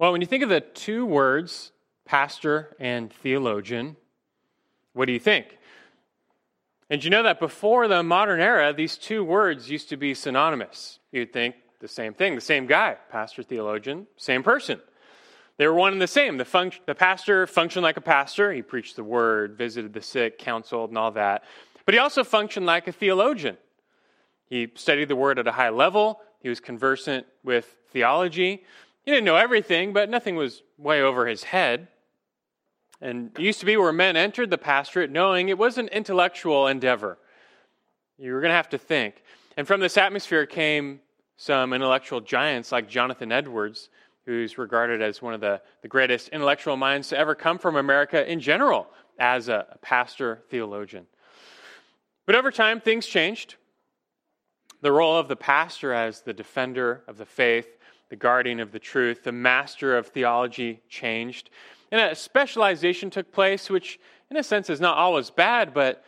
Well, when you think of the two words, pastor and theologian, what do you think? And you know that before the modern era, these two words used to be synonymous. You'd think the same thing, the same guy, pastor, theologian, same person. They were one and the same. The, func- the pastor functioned like a pastor. He preached the word, visited the sick, counseled, and all that. But he also functioned like a theologian. He studied the word at a high level. He was conversant with theology. He didn't know everything, but nothing was way over his head. And it used to be where men entered the pastorate knowing it was an intellectual endeavor. You were going to have to think. And from this atmosphere came some intellectual giants like Jonathan Edwards, who's regarded as one of the, the greatest intellectual minds to ever come from America in general as a, a pastor theologian. But over time, things changed. The role of the pastor as the defender of the faith, the guardian of the truth, the master of theology changed. And a specialization took place, which in a sense is not always bad, but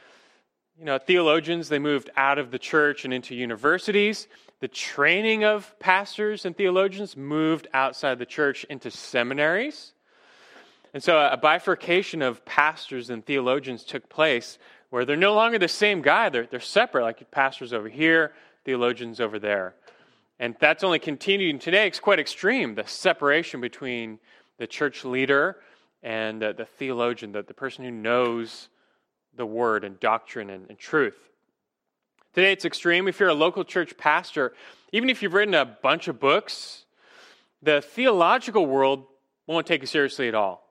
you know, theologians, they moved out of the church and into universities. The training of pastors and theologians moved outside the church into seminaries. And so a bifurcation of pastors and theologians took place where they're no longer the same guy. They're, they're separate, like pastors over here, theologians over there. And that's only continuing today. It's quite extreme, the separation between the church leader and uh, the theologian, the, the person who knows the word and doctrine and, and truth. Today it's extreme. If you're a local church pastor, even if you've written a bunch of books, the theological world won't take you seriously at all.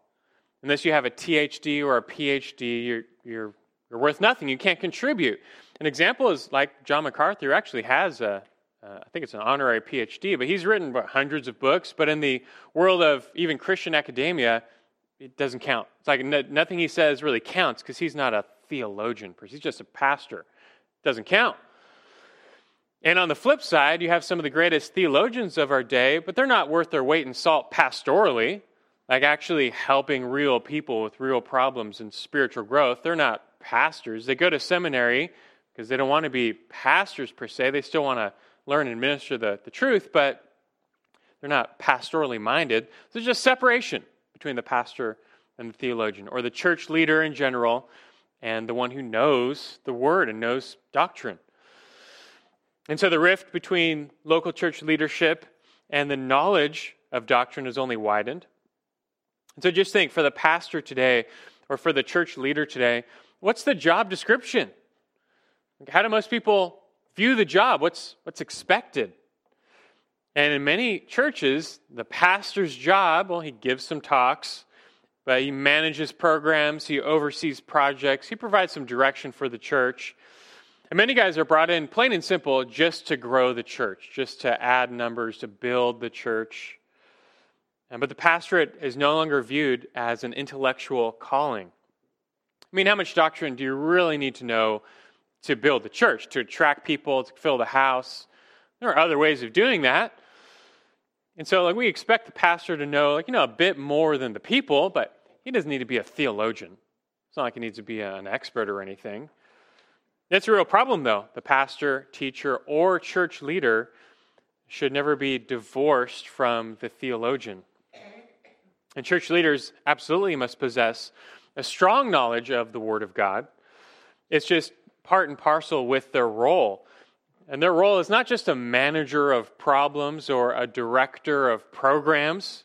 Unless you have a THD or a PhD, you're, you're, you're worth nothing. You can't contribute. An example is like John MacArthur, actually has a, uh, I think it's an honorary PhD, but he's written hundreds of books. But in the world of even Christian academia, it doesn't count. It's like no, nothing he says really counts because he's not a theologian. He's just a pastor. It doesn't count. And on the flip side, you have some of the greatest theologians of our day, but they're not worth their weight in salt pastorally, like actually helping real people with real problems and spiritual growth. They're not pastors. They go to seminary because they don't want to be pastors per se. They still want to learn and minister the, the truth, but they're not pastorally minded. There's just separation between the pastor and the theologian, or the church leader in general, and the one who knows the word and knows doctrine. And so the rift between local church leadership and the knowledge of doctrine is only widened. And so just think for the pastor today, or for the church leader today, what's the job description? How do most people view the job? What's, what's expected? And in many churches, the pastor's job, well, he gives some talks, but he manages programs, he oversees projects, he provides some direction for the church. And many guys are brought in, plain and simple, just to grow the church, just to add numbers, to build the church. But the pastorate is no longer viewed as an intellectual calling. I mean, how much doctrine do you really need to know to build the church, to attract people, to fill the house? There are other ways of doing that. And so like we expect the pastor to know like you know a bit more than the people, but he doesn't need to be a theologian. It's not like he needs to be an expert or anything. That's a real problem though. The pastor, teacher, or church leader should never be divorced from the theologian. And church leaders absolutely must possess a strong knowledge of the Word of God. It's just part and parcel with their role. And their role is not just a manager of problems or a director of programs,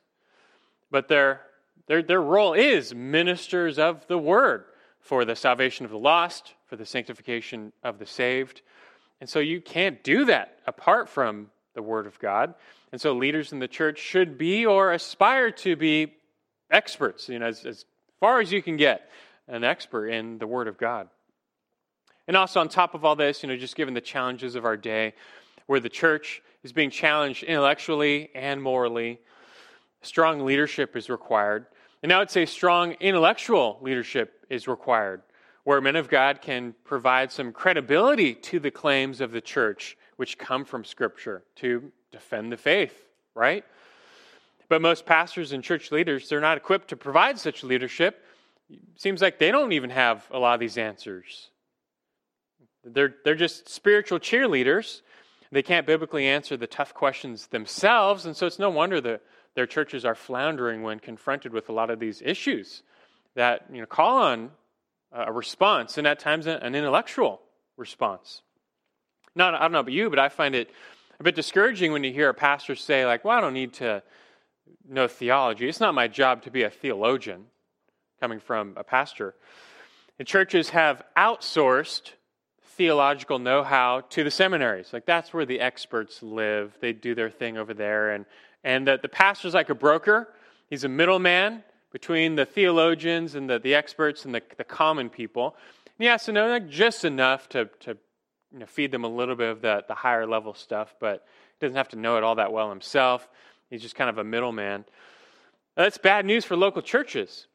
but their, their, their role is ministers of the word for the salvation of the lost, for the sanctification of the saved. And so you can't do that apart from the word of God. And so leaders in the church should be or aspire to be experts, you know, as, as far as you can get, an expert in the word of God. And also, on top of all this, you know, just given the challenges of our day, where the church is being challenged intellectually and morally, strong leadership is required. And I would say strong intellectual leadership is required, where men of God can provide some credibility to the claims of the church, which come from Scripture, to defend the faith, right? But most pastors and church leaders, they're not equipped to provide such leadership. It seems like they don't even have a lot of these answers. They're, they're just spiritual cheerleaders, They can't biblically answer the tough questions themselves, and so it's no wonder that their churches are floundering when confronted with a lot of these issues that you know, call on a response, and at times an intellectual response. Not, I don't know about you, but I find it a bit discouraging when you hear a pastor say, like, well, I don't need to know theology. It's not my job to be a theologian, coming from a pastor. And churches have outsourced theological know how to the seminaries. Like, that's where the experts live. They do their thing over there. And, and the, the pastor's like a broker, he's a middleman between the theologians and the, the experts and the, the common people. And he has to know like, just enough to, to you know, feed them a little bit of the, the higher level stuff, but he doesn't have to know it all that well himself. He's just kind of a middleman. That's bad news for local churches.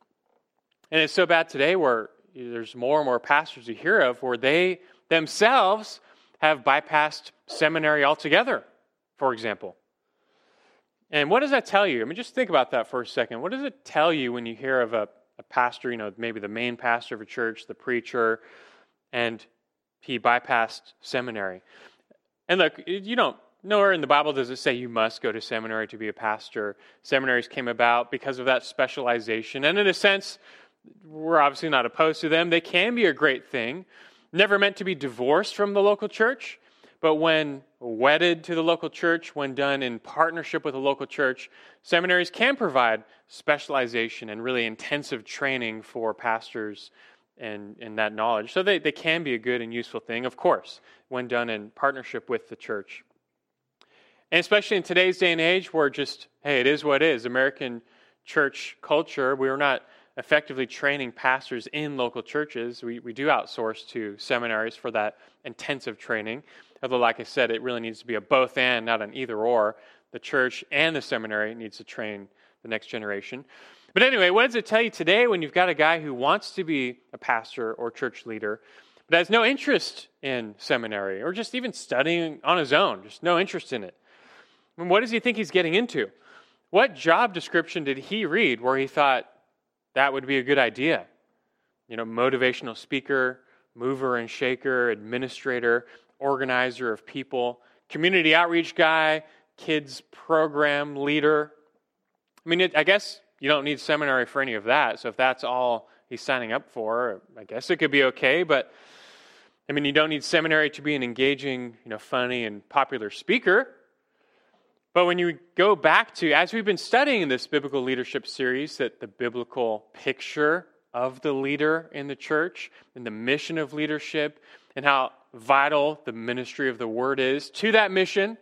And it's so bad today where there's more and more pastors you hear of where they themselves have bypassed seminary altogether, for example. And what does that tell you? I mean, just think about that for a second. What does it tell you when you hear of a, a pastor, you know, maybe the main pastor of a church, the preacher, and he bypassed seminary? And look, you don't Nowhere in the Bible does it say you must go to seminary to be a pastor. Seminaries came about because of that specialization. And in a sense, we're obviously not opposed to them. They can be a great thing. Never meant to be divorced from the local church, but when wedded to the local church, when done in partnership with a local church, seminaries can provide specialization and really intensive training for pastors and, and that knowledge. So they, they can be a good and useful thing, of course, when done in partnership with the church. And especially in today's day and age, where just, hey, it is what it is. American church culture, we are not effectively training pastors in local churches. We, we do outsource to seminaries for that intensive training. Although, like I said, it really needs to be a both and, not an either or. The church and the seminary needs to train the next generation. But anyway, what does it tell you today when you've got a guy who wants to be a pastor or church leader, but has no interest in seminary or just even studying on his own, just no interest in it? And what does he think he's getting into? What job description did he read where he thought that would be a good idea? You know, motivational speaker, mover and shaker, administrator, organizer of people, community outreach guy, kids program leader. I mean, it, I guess you don't need seminary for any of that. So if that's all he's signing up for, I guess it could be okay. But I mean, you don't need seminary to be an engaging, you know, funny and popular speaker. But when you go back to, as we've been studying in this biblical leadership series, that the biblical picture of the leader in the church and the mission of leadership and how vital the ministry of the word is to that mission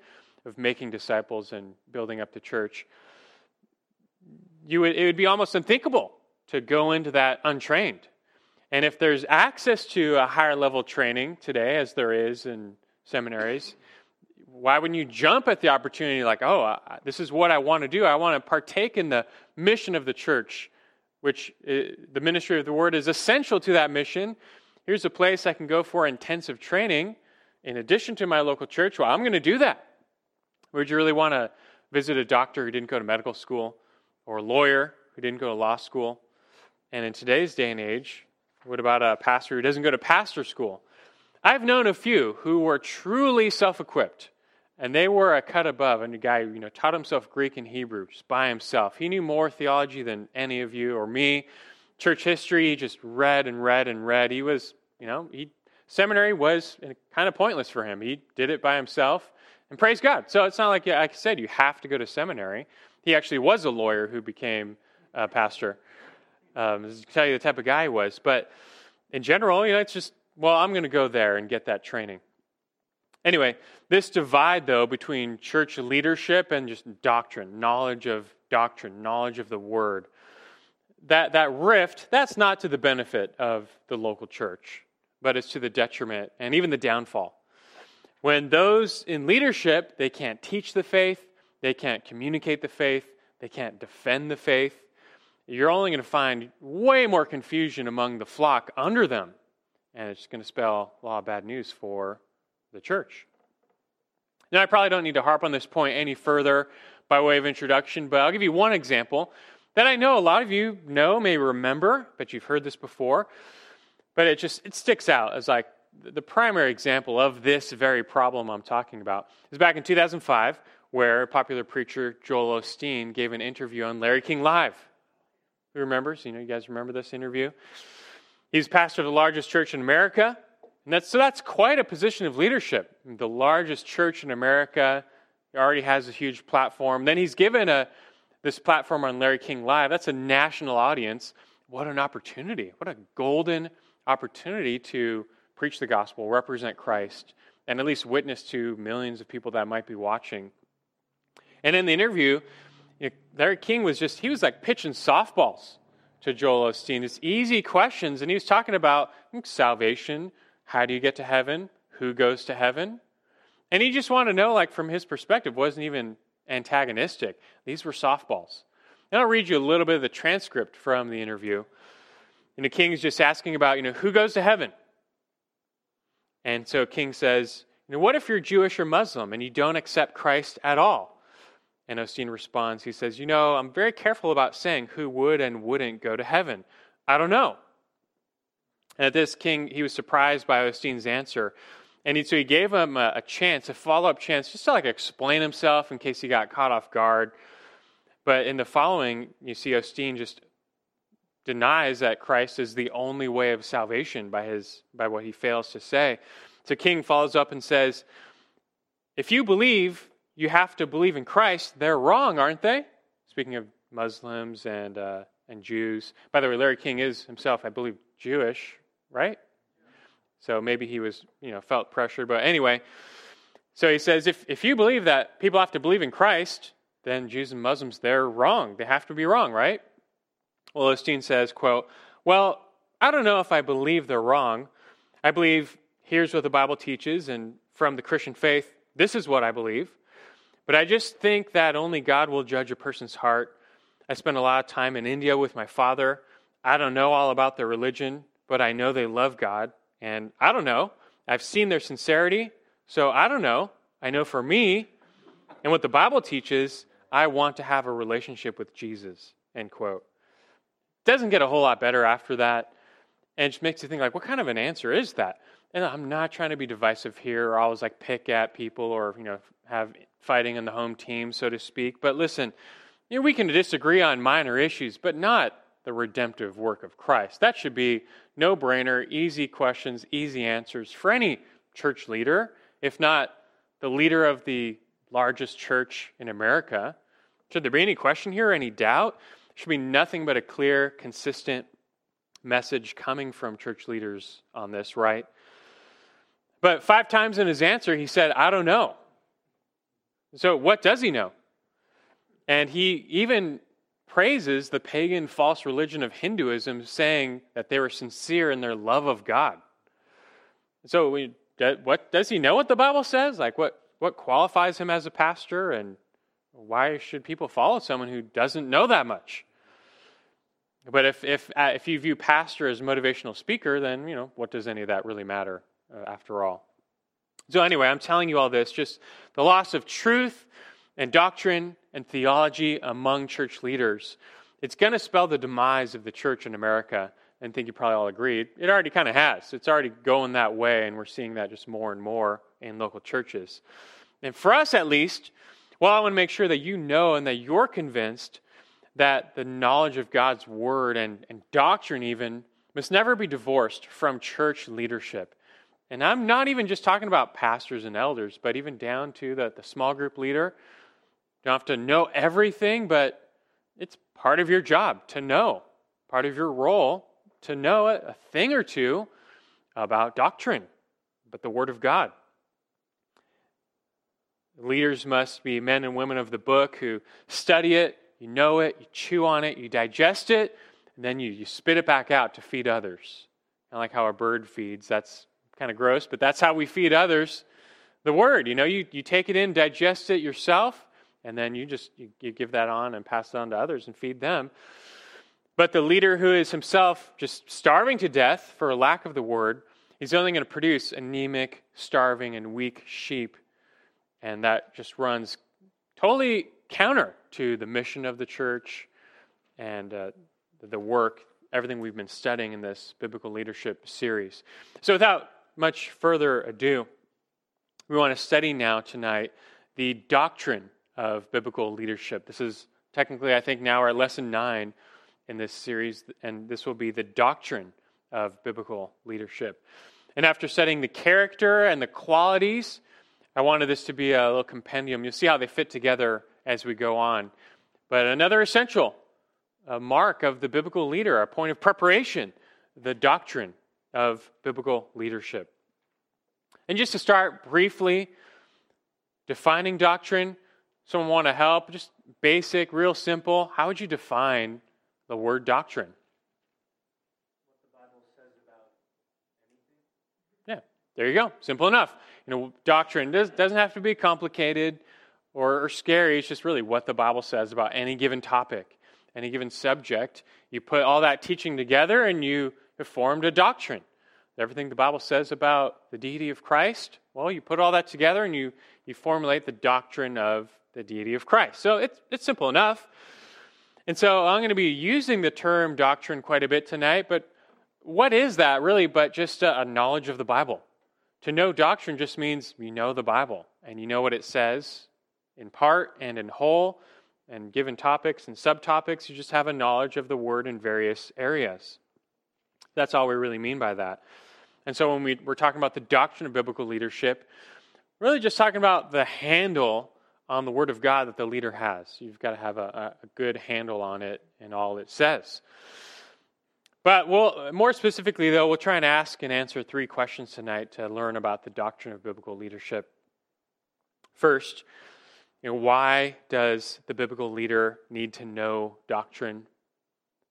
of making disciples and building up the church, you would, it would be almost unthinkable to go into that untrained. And if there's access to a higher level training today, as there is in seminaries, why wouldn't you jump at the opportunity like, oh, uh, this is what I want to do? I want to partake in the mission of the church, which uh, the ministry of the word is essential to that mission. Here's a place I can go for intensive training in addition to my local church. Well, I'm going to do that. Would you really want to visit a doctor who didn't go to medical school or a lawyer who didn't go to law school? And in today's day and age, what about a pastor who doesn't go to pastor school? I've known a few who were truly self equipped and they were a cut above. And a guy, you know, taught himself Greek and Hebrew just by himself. He knew more theology than any of you or me. Church history, he just read and read and read. He was, you know, he seminary was kind of pointless for him. He did it by himself, and praise God. So it's not like, like I said, you have to go to seminary. He actually was a lawyer who became a pastor. Um, tell you the type of guy he was. But in general, you know, it's just, well, I'm going to go there and get that training. Anyway, this divide, though, between church leadership and just doctrine, knowledge of doctrine, knowledge of the word, that, that rift, that's not to the benefit of the local church, but it's to the detriment and even the downfall. When those in leadership, they can't teach the faith, they can't communicate the faith, they can't defend the faith, you're only going to find way more confusion among the flock under them. And it's going to spell a lot of bad news for the church. Now, I probably don't need to harp on this point any further by way of introduction, but I'll give you one example that I know a lot of you know, may remember, but you've heard this before. But it just it sticks out as like the primary example of this very problem I'm talking about is back in 2005, where popular preacher Joel Osteen gave an interview on Larry King Live. Who remembers? You know, you guys remember this interview? He's pastor of the largest church in America. And that's, so that's quite a position of leadership. The largest church in America already has a huge platform. Then he's given a, this platform on Larry King Live. That's a national audience. What an opportunity. What a golden opportunity to preach the gospel, represent Christ, and at least witness to millions of people that might be watching. And in the interview, you know, Larry King was just, he was like pitching softballs to Joel Osteen. It's easy questions, and he was talking about salvation. How do you get to heaven? Who goes to heaven? And he just wanted to know, like, from his perspective, wasn't even antagonistic. These were softballs. And I'll read you a little bit of the transcript from the interview. And the king is just asking about, you know, who goes to heaven? And so King says, you know, what if you're Jewish or Muslim and you don't accept Christ at all? And Osteen responds, he says, You know, I'm very careful about saying who would and wouldn't go to heaven. I don't know. And at this, King, he was surprised by Osteen's answer. And he, so he gave him a, a chance, a follow up chance, just to like explain himself in case he got caught off guard. But in the following, you see Osteen just denies that Christ is the only way of salvation by, his, by what he fails to say. So King follows up and says, If you believe you have to believe in Christ, they're wrong, aren't they? Speaking of Muslims and, uh, and Jews. By the way, Larry King is himself, I believe, Jewish, right? So maybe he was, you know, felt pressure. But anyway, so he says if, if you believe that people have to believe in Christ, then Jews and Muslims, they're wrong. They have to be wrong, right? Well, Osteen says, quote, Well, I don't know if I believe they're wrong. I believe here's what the Bible teaches, and from the Christian faith, this is what I believe. But I just think that only God will judge a person's heart. I spent a lot of time in India with my father. I don't know all about their religion, but I know they love God. And I don't know. I've seen their sincerity, so I don't know. I know for me, and what the Bible teaches, I want to have a relationship with Jesus. End quote. Doesn't get a whole lot better after that. And just makes you think, like, what kind of an answer is that? And I'm not trying to be divisive here or always like pick at people or, you know, have fighting in the home team, so to speak. But listen, you know, we can disagree on minor issues, but not the redemptive work of Christ. That should be no brainer, easy questions, easy answers for any church leader, if not the leader of the largest church in America. Should there be any question here, any doubt? Should be nothing but a clear, consistent message coming from church leaders on this, right? But five times in his answer, he said, I don't know. So, what does he know? And he even praises the pagan false religion of Hinduism, saying that they were sincere in their love of God. So, we, what does he know what the Bible says? Like, what, what qualifies him as a pastor? And why should people follow someone who doesn't know that much? But if, if, uh, if you view pastor as motivational speaker, then, you know, what does any of that really matter uh, after all? So, anyway, I'm telling you all this just the loss of truth and doctrine and theology among church leaders. It's going to spell the demise of the church in America. And I think you probably all agreed. It already kind of has. It's already going that way, and we're seeing that just more and more in local churches. And for us, at least, well, I want to make sure that you know and that you're convinced that the knowledge of God's word and, and doctrine, even, must never be divorced from church leadership. And I'm not even just talking about pastors and elders, but even down to the, the small group leader. Don't have to know everything, but it's part of your job to know, part of your role to know a, thing or two about doctrine, but the Word of God. Leaders must be men and women of the book who study it, you know it, you chew on it, you digest it, and then you, you spit it back out to feed others. Of like how a bird feeds. That's kind of gross, but that's how we feed others the word. You know, you, you take it in, digest it yourself, and then you just you, you give that on and pass it on to others and feed them. But the leader who is himself just starving to death for a lack of the word, he's only going to produce anemic, starving, and weak sheep. And that just runs totally counter to the mission of the church and uh, the work, everything we've been studying in this biblical leadership series. So, without much further ado, we want to study now tonight the doctrine of biblical leadership. This is technically, I think, now our lesson nine in this series, and this will be the doctrine of biblical leadership. And after setting the character and the qualities, I wanted this to be a little compendium. You'll see how they fit together as we go on. But another essential uh, mark of the biblical leader, a point of preparation, the doctrine of biblical leadership. And just to start briefly, defining doctrine, someone want to help? Just basic, real simple. How would you define the word doctrine? Yeah, there you go. Simple enough. You know, doctrine does, doesn't have to be complicated or, or scary. It's just really what the Bible says about any given topic, any given subject. You put all that teaching together and you have formed a doctrine. Everything the Bible says about the deity of Christ, well, you put all that together and you, you formulate the doctrine of the deity of Christ. So it's, it's simple enough. And so I'm going to be using the term doctrine quite a bit tonight, but what is that really but just a, a knowledge of the Bible? To know doctrine just means you know the Bible and you know what it says in part and in whole, and given topics and subtopics, you just have a knowledge of the word in various areas. That's all we really mean by that. And so when we, we're talking about the doctrine of biblical leadership, really just talking about the handle on the word of God that the leader has. You've got to have a, a good handle on it and all it says. But we'll, more specifically, though, we'll try and ask and answer three questions tonight to learn about the doctrine of biblical leadership. First, you know, why does the biblical leader need to know doctrine?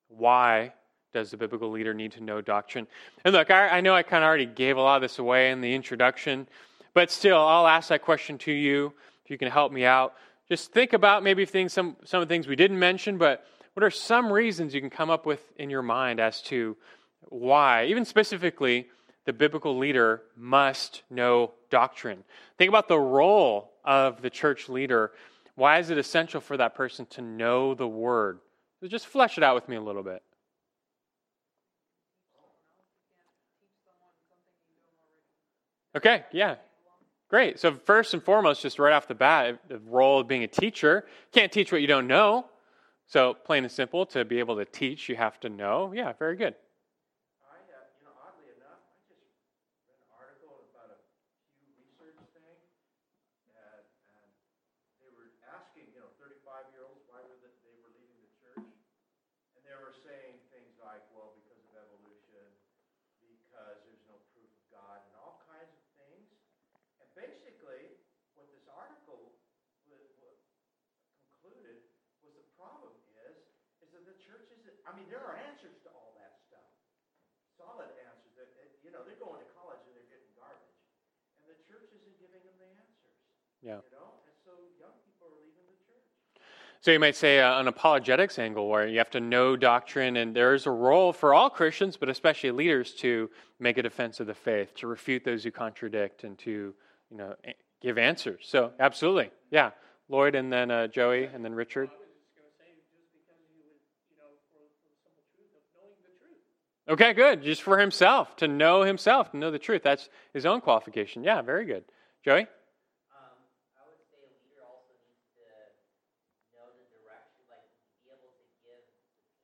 Why does the biblical leader need to know doctrine? And look, I, I know I kind of already gave a lot of this away in the introduction, but still, I'll ask that question to you if you can help me out. Just think about maybe things, some, some of the things we didn't mention, but what are some reasons you can come up with in your mind as to why, even specifically, the biblical leader must know doctrine? Think about the role of the church leader. Why is it essential for that person to know the word? Just flesh it out with me a little bit. Okay, yeah. Great. So, first and foremost, just right off the bat, the role of being a teacher can't teach what you don't know. So, plain and simple, to be able to teach, you have to know. Yeah, very good. I mean, there are answers to all that stuff. Solid answers. That, you know, they're going to college and they're getting garbage. And the church isn't giving them the answers. Yeah. You know? And so young people are leaving the church. So you might say uh, an apologetics angle where you have to know doctrine, and there is a role for all Christians, but especially leaders, to make a defense of the faith, to refute those who contradict, and to you know give answers. So absolutely, yeah. Lloyd, and then uh, Joey, and then Richard. Okay, good. Just for himself, to know himself, to know the truth. That's his own qualification. Yeah, very good. Joey? Um, I would say a leader also needs to know the direction, like be able to give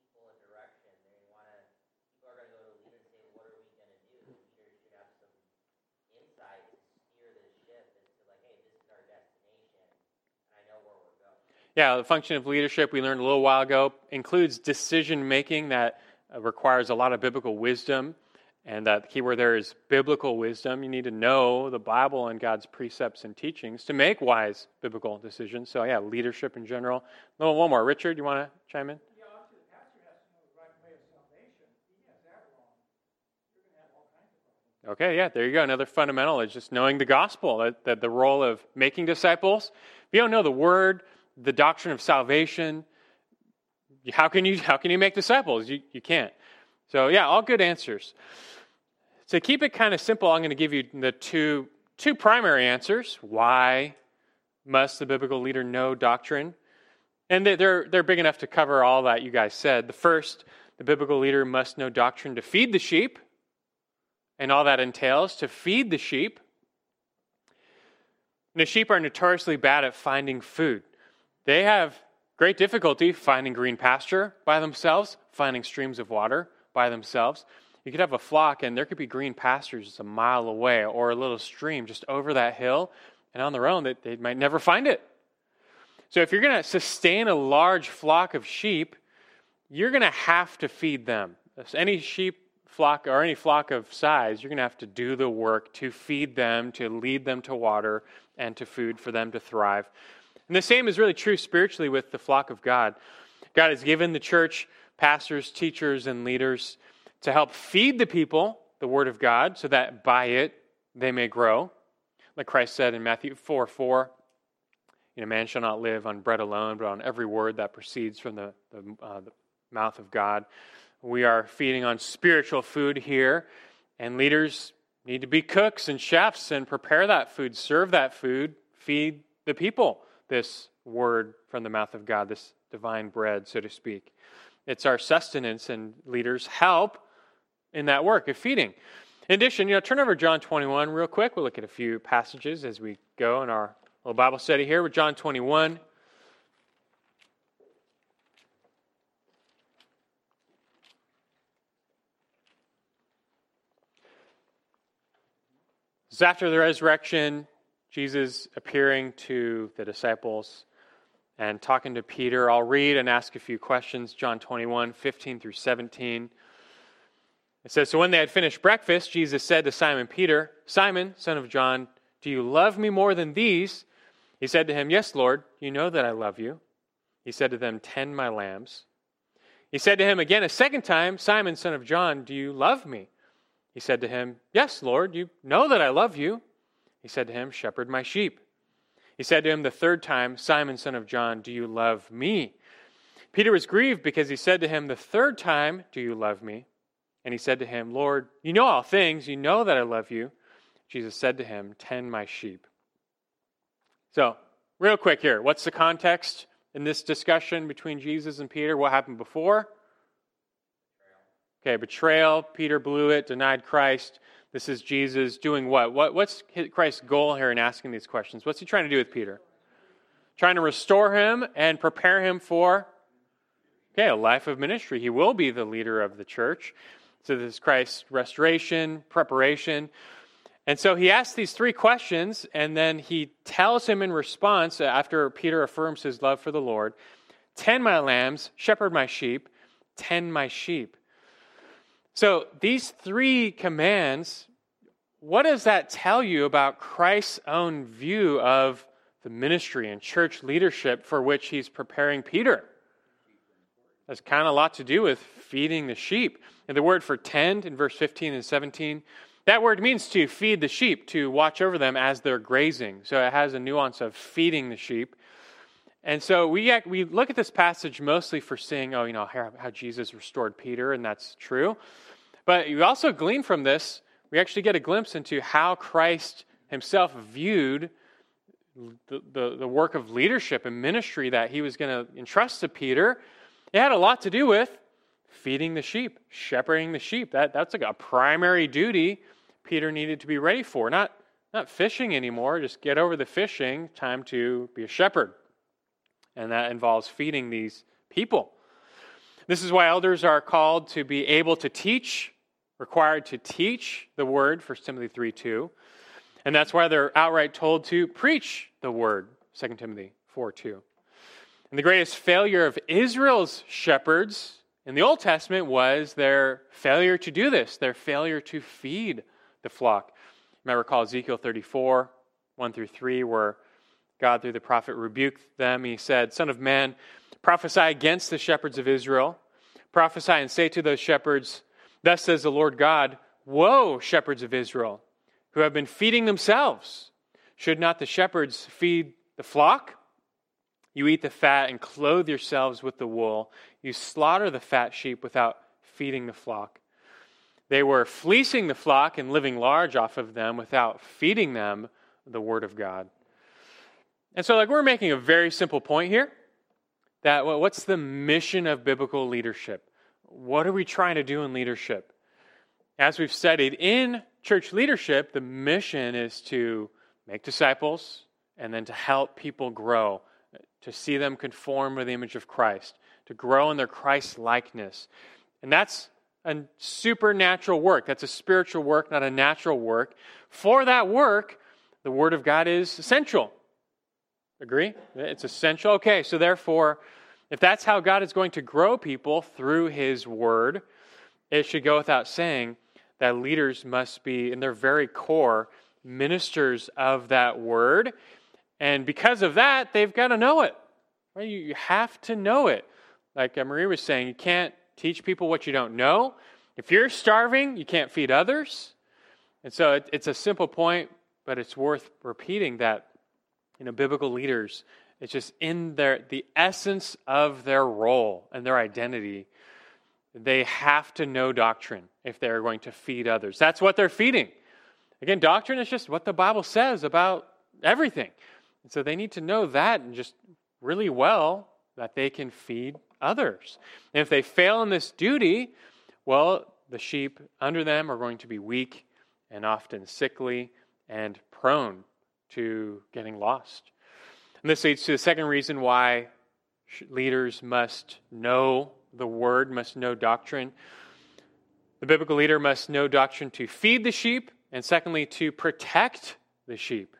people a direction. They want to, people are going to go to a leader and say, what are we going to do? The leader should have some insight to steer the ship as to like, hey, this is our destination, and I know where we're going. Yeah, the function of leadership we learned a little while ago includes decision making that uh, requires a lot of biblical wisdom. And that the key word there is biblical wisdom. You need to know the Bible and God's precepts and teachings to make wise biblical decisions. So, yeah, leadership in general. No, one more. Richard, you want to chime in? Okay, yeah, there you go. Another fundamental is just knowing the gospel, that, that the role of making disciples. If you don't know the word, the doctrine of salvation, how can you, how can you make disciples? You, you can't. So, yeah, all good answers. To keep it kind of simple, I'm going to give you the two, two primary answers. Why must the biblical leader know doctrine? And they're, they're big enough to cover all that you guys said. The first, the biblical leader must know doctrine to feed the sheep. and all that entails to feed the sheep. And the sheep are notoriously bad at finding food. They have great difficulty finding green pasture by themselves, finding streams of water by themselves. You could have a flock, and there could be green pastures just a mile away, or a little stream just over that hill, and on their own, they, they might never find it. So, if you're going to sustain a large flock of sheep, you're going to have to feed them. Any sheep flock or any flock of size, you're going to have to do the work to feed them, to lead them to water and to food for them to thrive. And the same is really true spiritually with the flock of God. God has given the church pastors, teachers, and leaders to help feed the people the word of God so that by it they may grow. Like Christ said in Matthew 4 4, you know, man shall not live on bread alone, but on every word that proceeds from the, the, uh, the mouth of God. We are feeding on spiritual food here, and leaders need to be cooks and chefs and prepare that food, serve that food, feed the people this word from the mouth of God, this divine bread, so to speak. It's our sustenance, and leaders help in that work of feeding. In addition, you know, turn over John 21 real quick. We'll look at a few passages as we go in our little Bible study here with John 21. This is after the resurrection, Jesus appearing to the disciples and talking to Peter. I'll read and ask a few questions. John 21, 15 through 17. It says, So when they had finished breakfast, Jesus said to Simon Peter, Simon, son of John, do you love me more than these? He said to him, Yes, Lord, you know that I love you. He said to them, Tend my lambs. He said to him again a second time, Simon, son of John, do you love me? He said to him, Yes, Lord, you know that I love you. He said to him, Shepherd my sheep. He said to him the third time, Simon, son of John, do you love me? Peter was grieved because he said to him the third time, Do you love me? And he said to him, Lord, you know all things. You know that I love you. Jesus said to him, Tend my sheep. So, real quick here, what's the context in this discussion between Jesus and Peter? What happened before? Okay, betrayal. Peter blew it, denied Christ. This is Jesus doing what? what? What's Christ's goal here in asking these questions? What's he trying to do with Peter? Trying to restore him and prepare him for okay, a life of ministry. He will be the leader of the church. So this is Christ's restoration, preparation. And so he asks these three questions, and then he tells him in response, after Peter affirms his love for the Lord, Tend my lambs, shepherd my sheep, tend my sheep. So, these three commands, what does that tell you about Christ's own view of the ministry and church leadership for which he's preparing Peter? That's kind of a lot to do with feeding the sheep. And the word for tend in verse 15 and 17, that word means to feed the sheep, to watch over them as they're grazing. So it has a nuance of feeding the sheep. And so we, we look at this passage mostly for seeing, oh, you know, how, how Jesus restored Peter, and that's true. But you also glean from this, we actually get a glimpse into how Christ himself viewed the, the, the work of leadership and ministry that he was going to entrust to Peter. It had a lot to do with feeding the sheep, shepherding the sheep. That, that's like a primary duty Peter needed to be ready for. Not, not fishing anymore, just get over the fishing, time to be a shepherd. And that involves feeding these people. This is why elders are called to be able to teach required to teach the word, 1 Timothy 3 2. And that's why they're outright told to preach the word, 2 Timothy 4 2. And the greatest failure of Israel's shepherds in the Old Testament was their failure to do this, their failure to feed the flock. You might recall Ezekiel 34, 1 through 3, where God, through the prophet, rebuked them. He said, Son of man, prophesy against the shepherds of Israel. Prophesy and say to those shepherds, Thus says the Lord God Woe, shepherds of Israel, who have been feeding themselves. Should not the shepherds feed the flock? You eat the fat and clothe yourselves with the wool. You slaughter the fat sheep without feeding the flock. They were fleecing the flock and living large off of them without feeding them the word of God. And so, like, we're making a very simple point here that what's the mission of biblical leadership? What are we trying to do in leadership? as we've studied in church leadership, the mission is to make disciples and then to help people grow, to see them conform to the image of Christ, to grow in their Christ likeness. And that's a supernatural work. That's a spiritual work, not a natural work. For that work, the Word of God is essential. Agree? It's essential. Okay, so therefore, if that's how God is going to grow people through His Word, it should go without saying that leaders must be, in their very core, ministers of that Word. And because of that, they've got to know it. Right? You have to know it. Like Marie was saying, you can't teach people what you don't know. If you're starving, you can't feed others. And so it, it's a simple point, but it's worth repeating that you know biblical leaders it's just in their the essence of their role and their identity they have to know doctrine if they're going to feed others. That's what they're feeding. Again doctrine is just what the bible says about everything. And so they need to know that and just really well that they can feed others. And if they fail in this duty well the sheep under them are going to be weak and often sickly and prone to getting lost. And this leads to the second reason why leaders must know the word, must know doctrine. The biblical leader must know doctrine to feed the sheep, and secondly, to protect the sheep.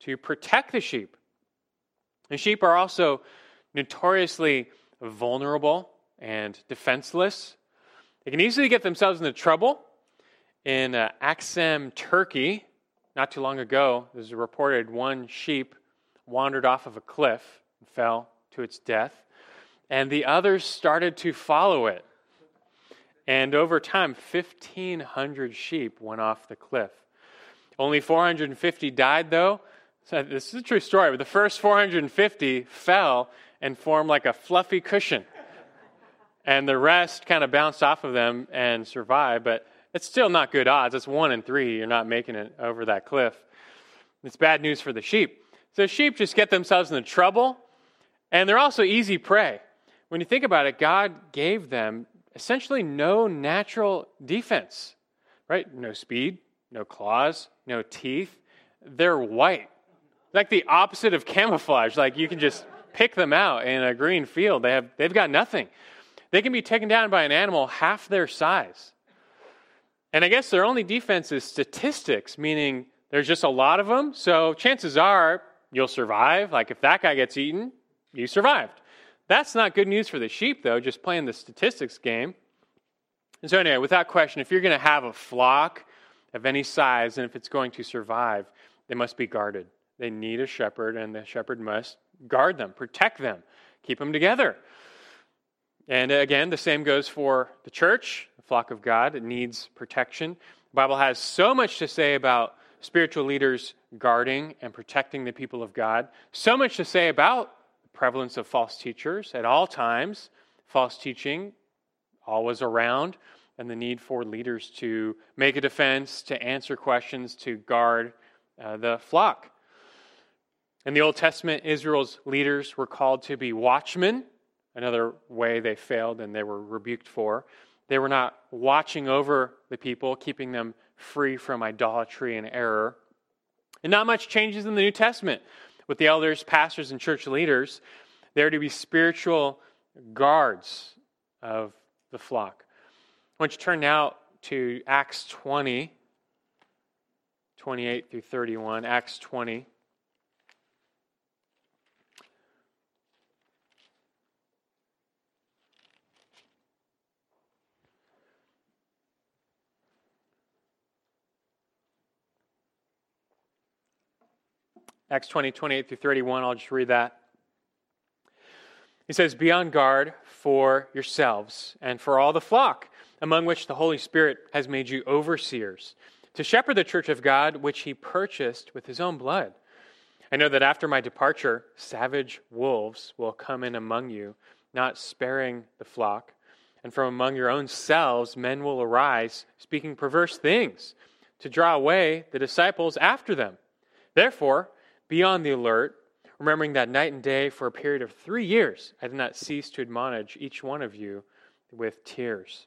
To protect the sheep. The sheep are also notoriously vulnerable and defenseless. They can easily get themselves into trouble. In uh, Turkey, not too long ago, there's a reported one sheep wandered off of a cliff and fell to its death, and the others started to follow it. And over time, 1,500 sheep went off the cliff. Only 450 died, though. So this is a true story, but the first 450 fell and formed like a fluffy cushion. And the rest kind of bounced off of them and survived. But it's still not good odds. It's one in three. You're not making it over that cliff. It's bad news for the sheep. So sheep just get themselves into trouble, and they're also easy prey. When you think about it, God gave them essentially no natural defense, right? No speed, no claws, no teeth. They're white. Like the opposite of camouflage. Like you can just pick them out in a green field. They have they've got nothing. They can be taken down by an animal half their size. And I guess their only defense is statistics, meaning there's just a lot of them. So chances are you'll survive. Like if that guy gets eaten, you survived. That's not good news for the sheep, though, just playing the statistics game. And so, anyway, without question, if you're going to have a flock of any size and if it's going to survive, they must be guarded. They need a shepherd, and the shepherd must guard them, protect them, keep them together. And again, the same goes for the church the flock of God. It needs protection. The Bible has so much to say about spiritual leaders guarding and protecting the people of God, so much to say about the prevalence of false teachers at all times, false teaching always around, and the need for leaders to make a defense, to answer questions, to guard uh, the flock. In the Old Testament, Israel's leaders were called to be watchmen, another way they failed and they were rebuked for. They were not watching over the people, keeping them free from idolatry and error. And not much changes in the New Testament with the elders, pastors, and church leaders. They're to be spiritual guards of the flock. I want you to turn now to Acts 20, 28 through 31. Acts 20. Acts 20, 28 through 31. I'll just read that. He says, Be on guard for yourselves and for all the flock, among which the Holy Spirit has made you overseers, to shepherd the church of God, which he purchased with his own blood. I know that after my departure, savage wolves will come in among you, not sparing the flock. And from among your own selves, men will arise, speaking perverse things, to draw away the disciples after them. Therefore, be on the alert, remembering that night and day for a period of three years I did not cease to admonish each one of you with tears.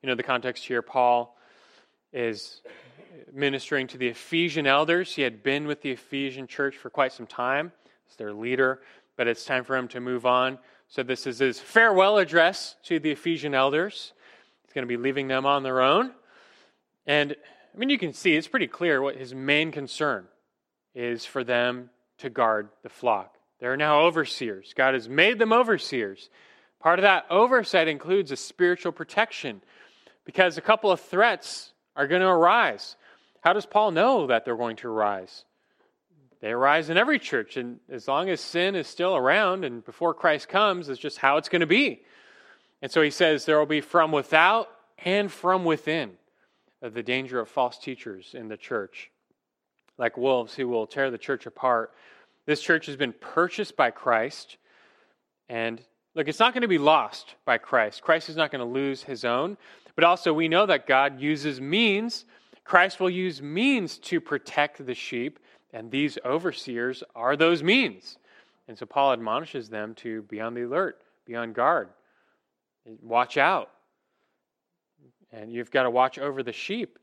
You know, the context here, Paul is ministering to the Ephesian elders. He had been with the Ephesian church for quite some time as their leader, but it's time for him to move on. So, this is his farewell address to the Ephesian elders. He's going to be leaving them on their own. And I mean, you can see it's pretty clear what his main concern is for them to guard the flock. They're now overseers. God has made them overseers. Part of that oversight includes a spiritual protection because a couple of threats are going to arise. How does Paul know that they're going to arise? They arise in every church, and as long as sin is still around and before Christ comes, it's just how it's going to be. And so he says there will be from without and from within the danger of false teachers in the church, like wolves who will tear the church apart. This church has been purchased by Christ, and look, it's not going to be lost by Christ. Christ is not going to lose his own, but also we know that God uses means. Christ will use means to protect the sheep, and these overseers are those means. And so Paul admonishes them to be on the alert, be on guard, watch out and you've got to watch over the sheep.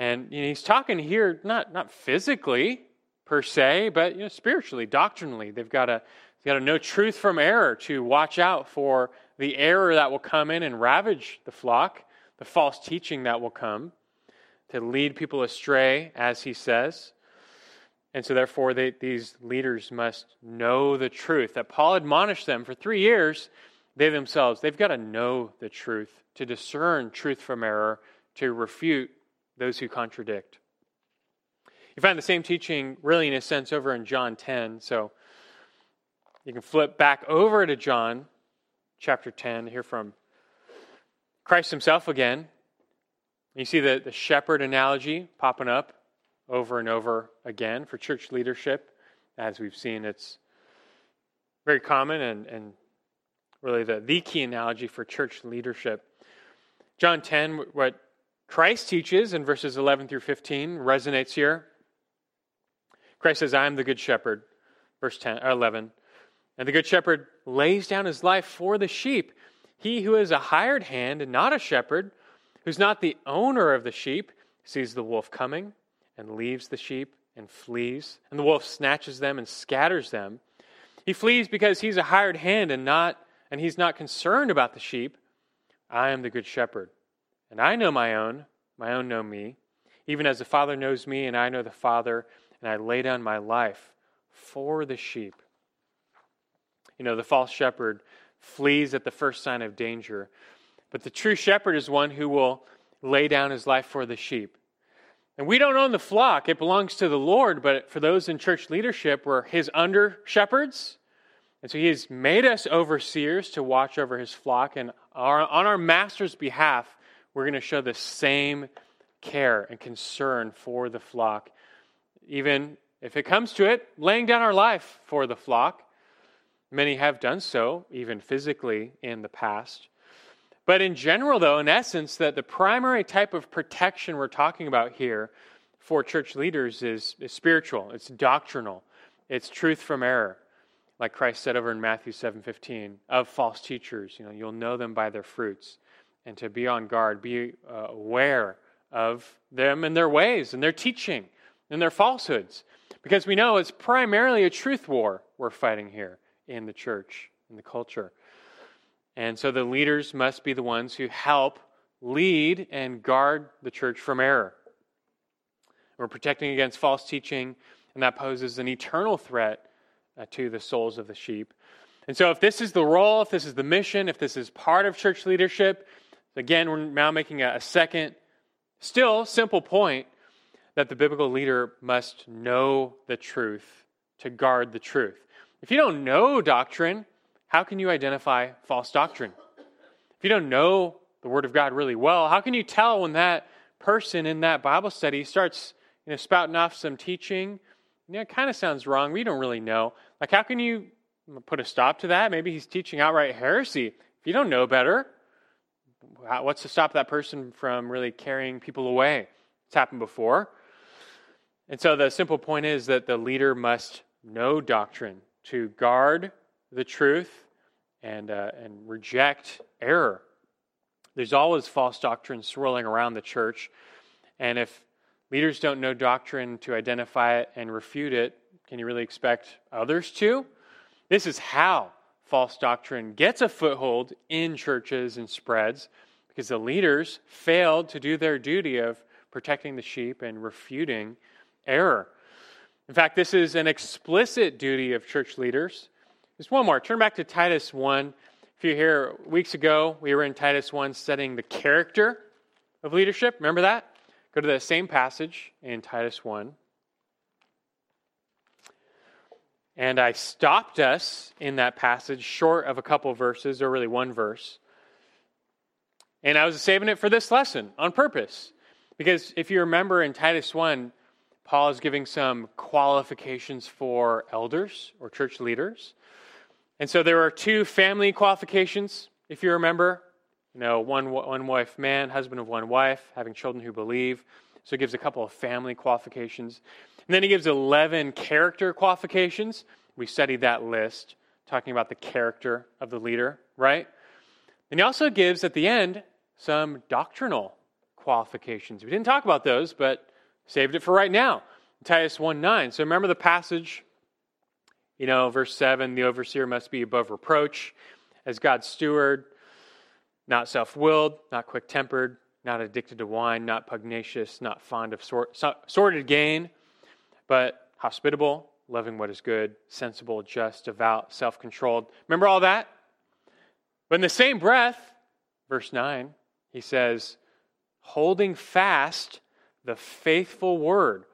And you know, he's talking here not not physically per se, but you know, spiritually, doctrinally. They've got to they've got to know truth from error to watch out for the error that will come in and ravage the flock, the false teaching that will come to lead people astray, as he says. And so, therefore, they, these leaders must know the truth. That Paul admonished them for three years. They themselves, they've got to know the truth to discern truth from error, to refute those who contradict. You find the same teaching, really, in a sense, over in John 10. So you can flip back over to John chapter 10, hear from Christ himself again. You see the, the shepherd analogy popping up over and over again for church leadership. As we've seen, it's very common and, and really the, the key analogy for church leadership. John 10, what Christ teaches in verses 11 through 15 resonates here. Christ says, I am the good shepherd, verse 10, uh, 11. And the good shepherd lays down his life for the sheep. He who is a hired hand and not a shepherd, who's not the owner of the sheep, sees the wolf coming and leaves the sheep and flees. And the wolf snatches them and scatters them. He flees because he's a hired hand and not and he's not concerned about the sheep. I am the good shepherd, and I know my own, my own know me, even as the Father knows me, and I know the Father, and I lay down my life for the sheep. You know, the false shepherd flees at the first sign of danger, but the true shepherd is one who will lay down his life for the sheep. And we don't own the flock, it belongs to the Lord, but for those in church leadership, we're his under shepherds. And so he has made us overseers to watch over his flock. And our, on our master's behalf, we're going to show the same care and concern for the flock. Even if it comes to it, laying down our life for the flock. Many have done so, even physically, in the past. But in general, though, in essence, that the primary type of protection we're talking about here for church leaders is, is spiritual, it's doctrinal, it's truth from error like Christ said over in Matthew 7:15, of false teachers. You know, you'll know them by their fruits, and to be on guard, be uh, aware of them and their ways and their teaching and their falsehoods, because we know it's primarily a truth war we're fighting here in the church, in the culture. And so the leaders must be the ones who help lead and guard the church from error. We're protecting against false teaching, and that poses an eternal threat uh, to the souls of the sheep. And so, if this is the role, if this is the mission, if this is part of church leadership, again, we're now making a, a second, still simple point that the biblical leader must know the truth to guard the truth. If you don't know doctrine, how can you identify false doctrine? If you don't know the Word of God really well, how can you tell when that person in that Bible study starts you know, spouting off some teaching yeah, it kind of sounds wrong. We don't really know. Like, how can you put a stop to that? Maybe he's teaching outright heresy. If you don't know better, what's to stop that person from really carrying people away? It's happened before. And so the simple point is that the leader must know doctrine to guard the truth and, uh, and reject error. There's always false doctrine swirling around the church. And if leaders don't know doctrine to identify it and refute it, can you really expect others to? This is how false doctrine gets a foothold in churches and spreads because the leaders failed to do their duty of protecting the sheep and refuting error. In fact, this is an explicit duty of church leaders. Just one more. Turn back to Titus 1. If you're here weeks ago, we were in Titus 1 studying the character of leadership. Remember that? Go to the same passage in Titus 1. And I stopped us in that passage short of a couple verses, or really one verse. And I was saving it for this lesson on purpose. Because if you remember in Titus 1, Paul is giving some qualifications for elders or church leaders. And so there are two family qualifications, if you remember. You know, one, one wife man, husband of one wife, having children who believe. So he gives a couple of family qualifications. And then he gives 11 character qualifications. We studied that list, talking about the character of the leader, right? And he also gives at the end some doctrinal qualifications. We didn't talk about those, but saved it for right now. Titus 1 9. So remember the passage, you know, verse 7 the overseer must be above reproach as God's steward, not self willed, not quick tempered, not addicted to wine, not pugnacious, not fond of sordid gain but hospitable, loving what is good, sensible, just, devout, self controlled. Remember all that? But in the same breath, verse 9, he says, holding fast the faithful word,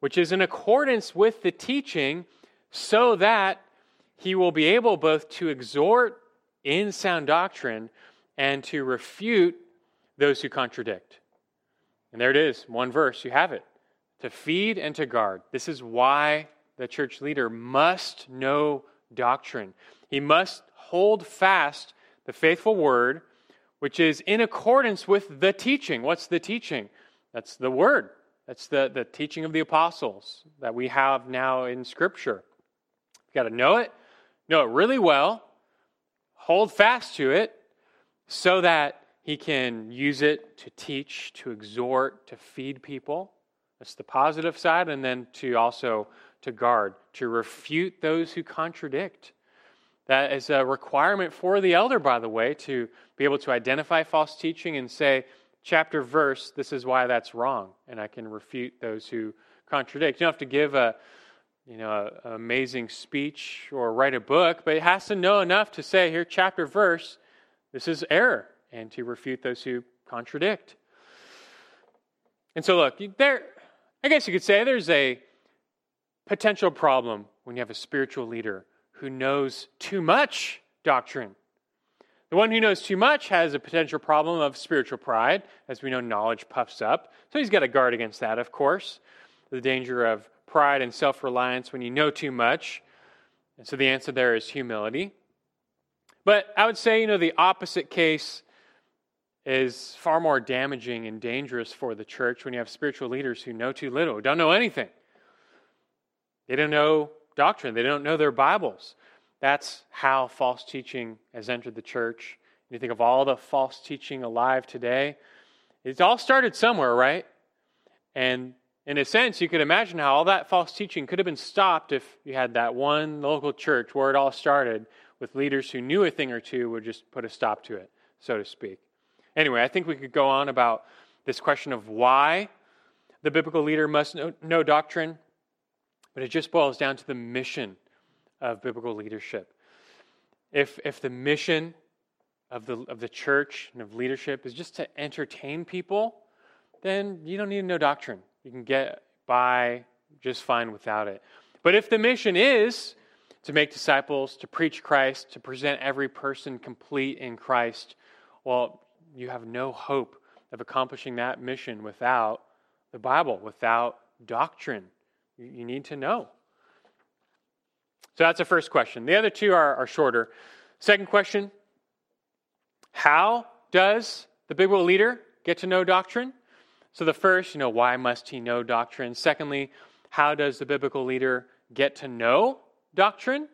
which is in accordance with the teaching, so that he will be able both to exhort in sound doctrine and to refute those who contradict. And there it is, one verse, you have it to feed and to guard. This is why the church leader must know doctrine. He must hold fast the faithful word, which is in accordance with the teaching. What's the teaching? That's the word. That's the, the teaching of the apostles that we have now in Scripture. You've got to know it, know it really well, hold fast to it, so that he can use it to teach, to exhort, to feed people. That's the positive side, and then to also to guard, to refute those who contradict. That is a requirement for the elder, by the way, to be able to identify false teaching and say, chapter, verse, this is why that's wrong, and I can refute those who contradict. You don't have to give a you know, an amazing speech or write a book, but it has to know enough to say, here, chapter, verse, this is error, and to refute those who contradict. And so, look, there, I guess you could say there's a potential problem when you have a spiritual leader who knows too much doctrine. The one who knows too much has a potential problem of spiritual pride. As we know, knowledge puffs up. So he's got to guard against that, of course. The danger of pride and self reliance when you know too much. And so the answer there is humility. But I would say, you know, the opposite case is far more damaging and dangerous for the church when you have spiritual leaders who know too little, don't know anything. They don't know doctrine, they don't know their Bibles. That's how false teaching has entered the church. You think of all the false teaching alive today, it's all started somewhere, right? And in a sense, you could imagine how all that false teaching could have been stopped if you had that one local church where it all started with leaders who knew a thing or two would just put a stop to it, so to speak. Anyway, I think we could go on about this question of why the biblical leader must know, know doctrine, but it just boils down to the mission of biblical leadership. If, if the mission of the, of the church and of leadership is just to entertain people, then you don't need to know doctrine. You can get by just fine without it. But if the mission is to make disciples, to preach Christ, to present every person complete in Christ, well, you have no hope of accomplishing that mission without the Bible, without doctrine. You need to know. So that's the first question. The other two are, are shorter. Second question How does the biblical leader get to know doctrine? So the first, you know, why must he know doctrine? Secondly, how does the biblical leader get to know doctrine?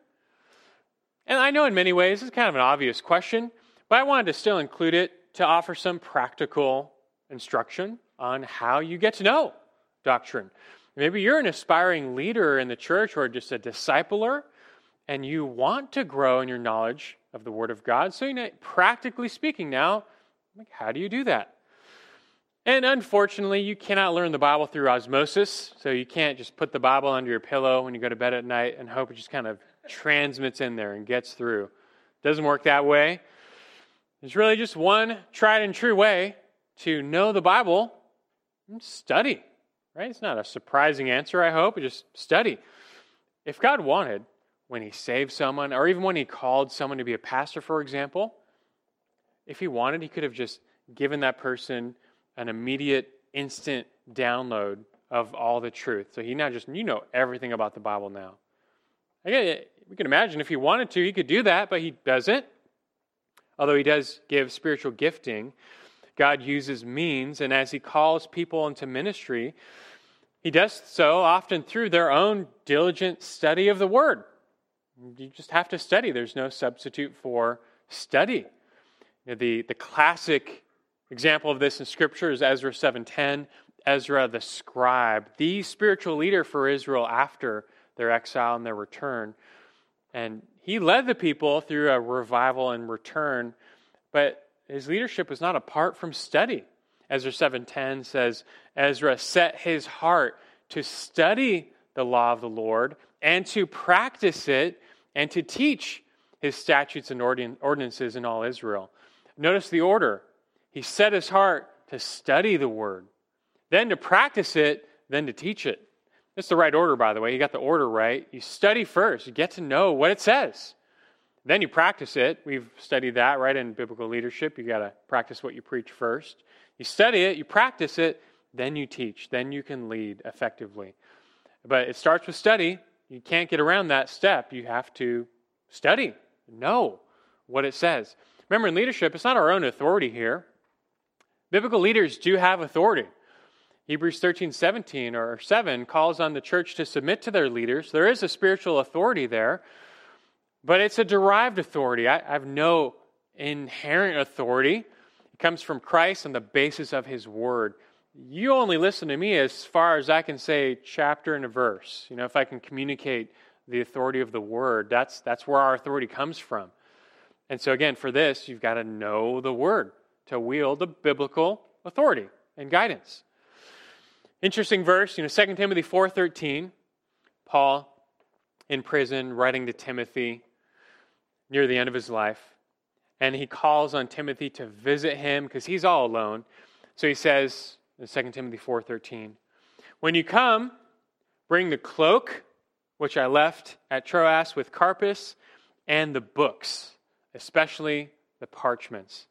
And I know in many ways it's kind of an obvious question, but I wanted to still include it to offer some practical instruction on how you get to know doctrine. Maybe you're an aspiring leader in the church or just a discipler, and you want to grow in your knowledge of the Word of God. So, you know, practically speaking, now, like, how do you do that? And unfortunately, you cannot learn the Bible through osmosis. So you can't just put the Bible under your pillow when you go to bed at night and hope it just kind of transmits in there and gets through. It doesn't work that way. There's really just one tried and true way to know the Bible study. Right? It's not a surprising answer, I hope. Just study. If God wanted, when He saved someone, or even when He called someone to be a pastor, for example, if He wanted, He could have just given that person an immediate, instant download of all the truth. So he now just, you know everything about the Bible now. Again, we can imagine if he wanted to, he could do that, but he doesn't. Although he does give spiritual gifting, God uses means, and as he calls people into ministry, he does so often through their own diligent study of the Word. You just have to study. There's no substitute for study. The, the classic Example of this in Scripture is Ezra 7:10. Ezra the scribe, the spiritual leader for Israel after their exile and their return. And he led the people through a revival and return, but his leadership was not apart from study. Ezra 7:10 says Ezra set his heart to study the law of the Lord and to practice it and to teach his statutes and ordinances in all Israel. Notice the order. He set his heart to study the word, then to practice it, then to teach it. That's the right order, by the way. You got the order right. You study first, you get to know what it says. Then you practice it. We've studied that, right, in biblical leadership. You got to practice what you preach first. You study it, you practice it, then you teach. Then you can lead effectively. But it starts with study. You can't get around that step. You have to study, know what it says. Remember, in leadership, it's not our own authority here. Biblical leaders do have authority. Hebrews 13, 17 or 7 calls on the church to submit to their leaders. There is a spiritual authority there, but it's a derived authority. I, I have no inherent authority. It comes from Christ on the basis of his word. You only listen to me as far as I can say chapter and a verse. You know, if I can communicate the authority of the word, that's, that's where our authority comes from. And so, again, for this, you've got to know the word to wield the biblical authority and guidance. Interesting verse, you know, 2 Timothy 4:13, Paul in prison writing to Timothy near the end of his life. And he calls on Timothy to visit him because he's all alone. So he says in 2 Timothy 4:13, "When you come, bring the cloak which I left at Troas with Carpus and the books, especially the parchments."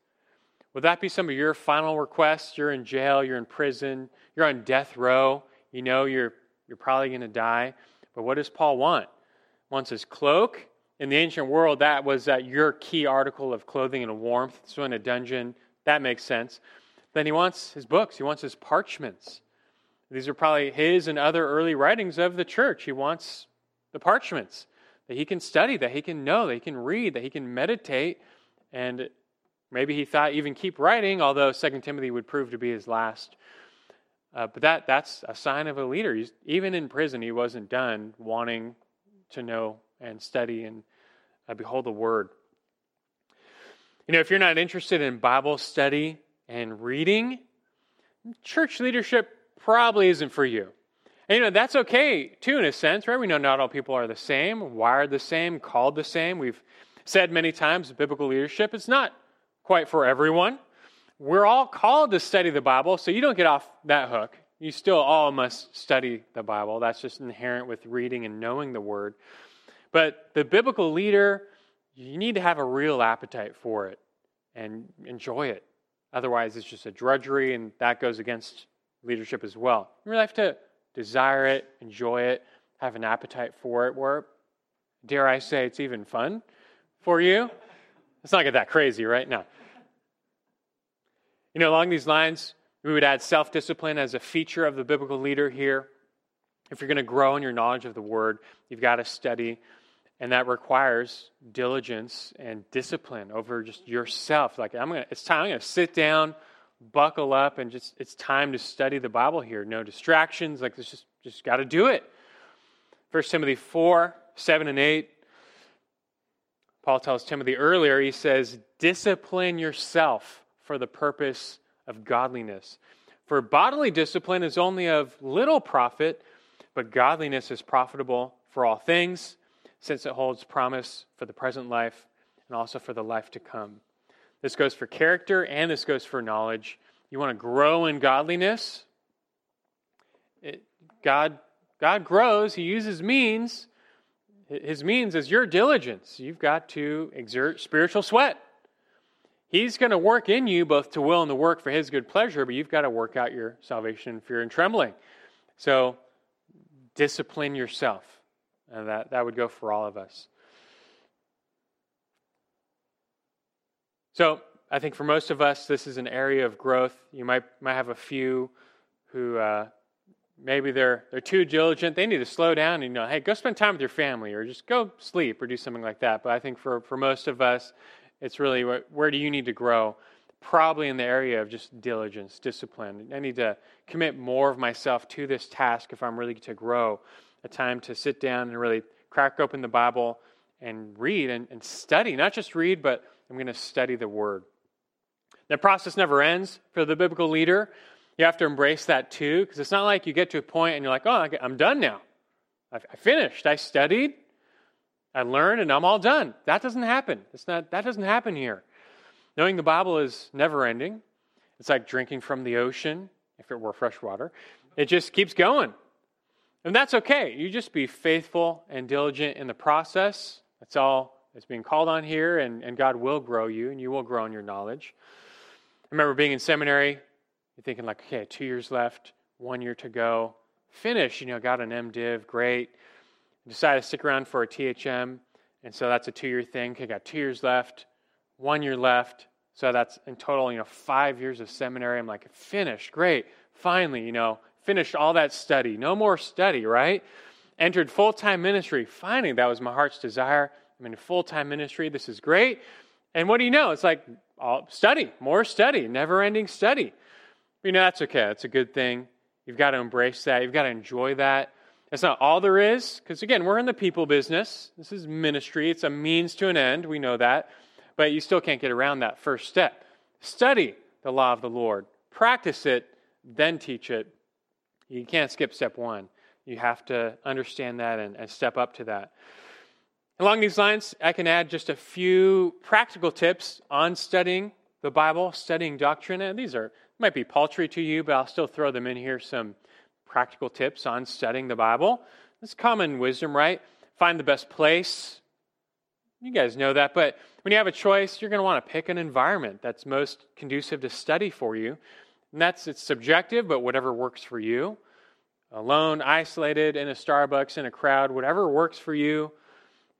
Would that be some of your final requests? You're in jail, you're in prison, you're on death row, you know you're, you're probably going to die. But what does Paul want? He wants his cloak. In the ancient world, that was that your key article of clothing and warmth. So in a dungeon, that makes sense. Then he wants his books, he wants his parchments. These are probably his and other early writings of the church. He wants the parchments that he can study, that he can know, that he can read, that he can meditate, and Maybe he thought even keep writing, although 2 Timothy would prove to be his last. Uh, but that, that's a sign of a leader. He's, even in prison, he wasn't done wanting to know and study and uh, behold the word. You know, if you're not interested in Bible study and reading, church leadership probably isn't for you. And, you know, that's okay too, in a sense, right? We know not all people are the same, wired the same, called the same. We've said many times biblical leadership, it's not quite for everyone. We're all called to study the Bible, so you don't get off that hook. You still all must study the Bible. That's just inherent with reading and knowing the Word. But the biblical leader, you need to have a real appetite for it and enjoy it. Otherwise, it's just a drudgery, and that goes against leadership as well. You really have to desire it, enjoy it, have an appetite for it, where, dare I say, it's even fun for you. It's not get that crazy, right? now. You know, along these lines, we would add self discipline as a feature of the biblical leader here. If you're going to grow in your knowledge of the word, you've got to study. And that requires diligence and discipline over just yourself. Like I'm gonna, it's time. I'm gonna sit down, buckle up, and just it's time to study the Bible here. No distractions. Like it's just just got to do it. First Timothy four seven and eight. Paul tells Timothy earlier. He says, "Discipline yourself for the purpose of godliness. For bodily discipline is only of little profit, but godliness is profitable for all things." Since it holds promise for the present life and also for the life to come. This goes for character and this goes for knowledge. You want to grow in godliness? It, God, God grows, He uses means. His means is your diligence. You've got to exert spiritual sweat. He's going to work in you both to will and to work for His good pleasure, but you've got to work out your salvation in fear and trembling. So discipline yourself. And that, that would go for all of us. So I think for most of us, this is an area of growth. You might, might have a few who uh, maybe they're, they're too diligent. They need to slow down and, you know, hey, go spend time with your family or just go sleep or do something like that. But I think for, for most of us, it's really where, where do you need to grow? Probably in the area of just diligence, discipline. I need to commit more of myself to this task if I'm really to grow a time to sit down and really crack open the Bible and read and, and study. Not just read, but I'm going to study the Word. The process never ends for the biblical leader. You have to embrace that too, because it's not like you get to a point and you're like, oh, I'm done now. I finished. I studied. I learned, and I'm all done. That doesn't happen. It's not, that doesn't happen here. Knowing the Bible is never ending. It's like drinking from the ocean, if it were fresh water. It just keeps going. And that's okay. You just be faithful and diligent in the process. That's all that's being called on here, and, and God will grow you, and you will grow in your knowledge. I remember being in seminary, you're thinking, like, okay, two years left, one year to go. Finish, you know, got an MDiv, great. Decided to stick around for a THM, and so that's a two year thing. Okay, got two years left, one year left. So that's in total, you know, five years of seminary. I'm like, finished, great. Finally, you know, finished all that study. No more study, right? Entered full time ministry. Finally, that was my heart's desire. I'm in full time ministry. This is great. And what do you know? It's like all, study, more study, never ending study. You know, that's okay. That's a good thing. You've got to embrace that. You've got to enjoy that. That's not all there is, because again, we're in the people business. This is ministry, it's a means to an end. We know that. But you still can't get around that first step. Study the law of the Lord, practice it, then teach it. You can't skip step one. You have to understand that and, and step up to that. Along these lines, I can add just a few practical tips on studying the Bible, studying doctrine. And these are might be paltry to you, but I'll still throw them in here. Some practical tips on studying the Bible. It's common wisdom, right? Find the best place. You guys know that, but when you have a choice, you're going to want to pick an environment that's most conducive to study for you. And that's it's subjective, but whatever works for you. Alone, isolated, in a Starbucks, in a crowd, whatever works for you.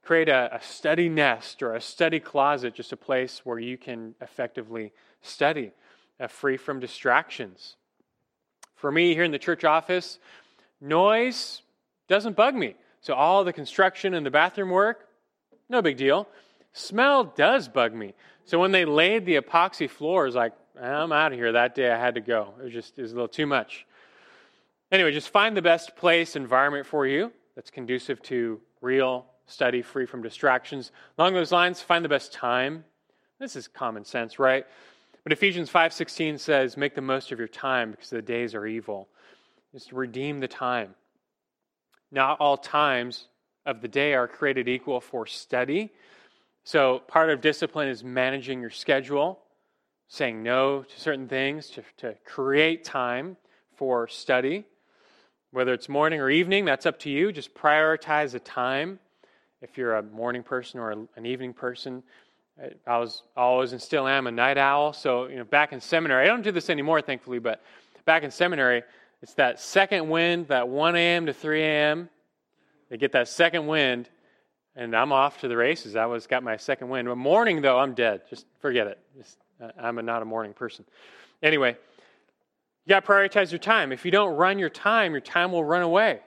Create a, a study nest or a study closet, just a place where you can effectively study, uh, free from distractions. For me, here in the church office, noise doesn't bug me. So, all the construction and the bathroom work, no big deal. Smell does bug me. So, when they laid the epoxy floors, like, I'm out of here. That day I had to go. It was just it was a little too much. Anyway, just find the best place, environment for you that's conducive to real study, free from distractions. Along those lines, find the best time. This is common sense, right? But Ephesians 5:16 says, "Make the most of your time because the days are evil." Just redeem the time. Not all times of the day are created equal for study. So part of discipline is managing your schedule saying no to certain things, to, to create time for study. Whether it's morning or evening, that's up to you. Just prioritize a time. If you're a morning person or an evening person, I was always and still am a night owl. So, you know, back in seminary, I don't do this anymore, thankfully, but back in seminary, it's that second wind, that 1 a.m. to 3 a.m. They get that second wind, and I'm off to the races. I was got my second wind. But morning, though, I'm dead. Just forget it. Just I'm a, not a morning person. Anyway, you got to prioritize your time. If you don't run your time, your time will run away.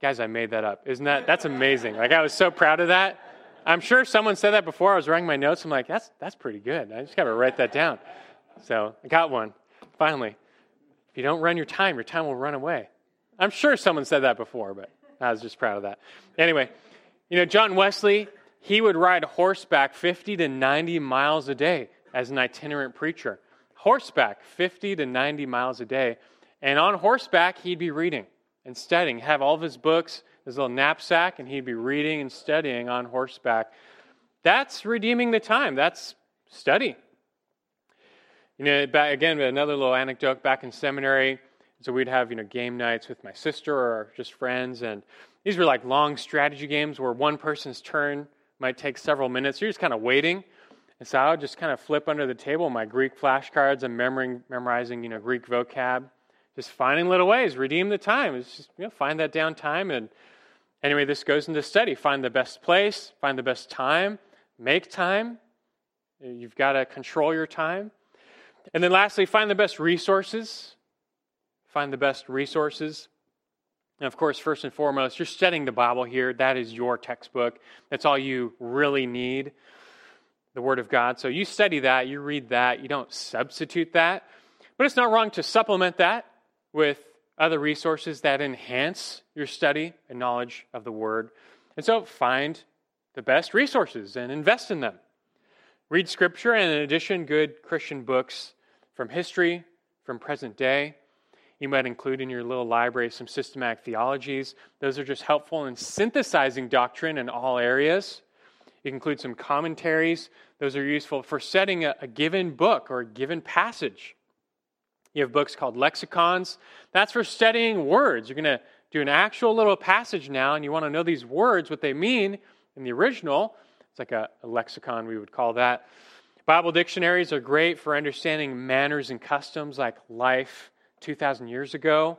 Guys, I made that up. Isn't that that's amazing? Like I was so proud of that. I'm sure someone said that before. I was writing my notes. I'm like, that's that's pretty good. I just got to write that down. So I got one. Finally, if you don't run your time, your time will run away. I'm sure someone said that before, but I was just proud of that. Anyway, you know, John Wesley, he would ride horseback 50 to 90 miles a day as an itinerant preacher. Horseback 50 to 90 miles a day. And on horseback, he'd be reading and studying, have all of his books, his little knapsack, and he'd be reading and studying on horseback. That's redeeming the time. That's study. You know, back, again, another little anecdote back in seminary. So we'd have, you know, game nights with my sister or just friends. And these were like long strategy games where one person's turn might take several minutes. You're just kind of waiting. And so I would just kind of flip under the table my Greek flashcards and memorizing, memorizing, you know, Greek vocab just finding little ways, redeem the time. It's just, you know, find that down time. And anyway, this goes into study. Find the best place, find the best time, make time. You've got to control your time. And then lastly, find the best resources. Find the best resources. And of course, first and foremost, you're studying the Bible here. That is your textbook. That's all you really need the Word of God. So you study that, you read that, you don't substitute that. But it's not wrong to supplement that with other resources that enhance your study and knowledge of the Word. And so find the best resources and invest in them. Read Scripture and, in addition, good Christian books from history, from present day. You might include in your little library some systematic theologies. Those are just helpful in synthesizing doctrine in all areas. You can include some commentaries. Those are useful for setting a, a given book or a given passage you have books called lexicons. That's for studying words. You're going to do an actual little passage now, and you want to know these words, what they mean in the original. It's like a, a lexicon, we would call that. Bible dictionaries are great for understanding manners and customs like life 2,000 years ago.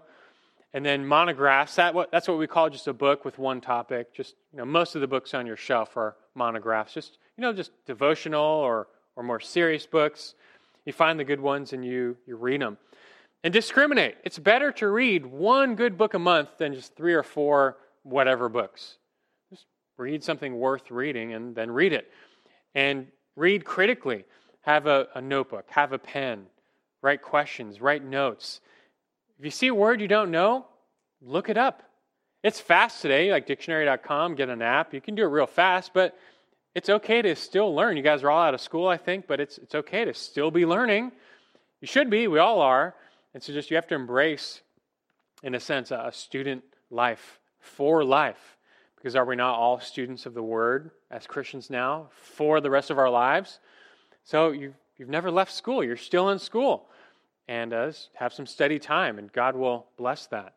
And then monographs, that, that's what we call just a book with one topic. Just, you know, most of the books on your shelf are monographs, just, you know, just devotional or, or more serious books. You find the good ones and you, you read them. And discriminate. It's better to read one good book a month than just three or four whatever books. Just read something worth reading and then read it. And read critically. Have a, a notebook, have a pen, write questions, write notes. If you see a word you don't know, look it up. It's fast today, like dictionary.com, get an app. You can do it real fast, but it's okay to still learn. You guys are all out of school, I think, but it's, it's okay to still be learning. You should be, we all are. And so just you have to embrace, in a sense, a student life for life. Because are we not all students of the Word as Christians now for the rest of our lives? So you've, you've never left school. You're still in school. And uh, have some steady time, and God will bless that.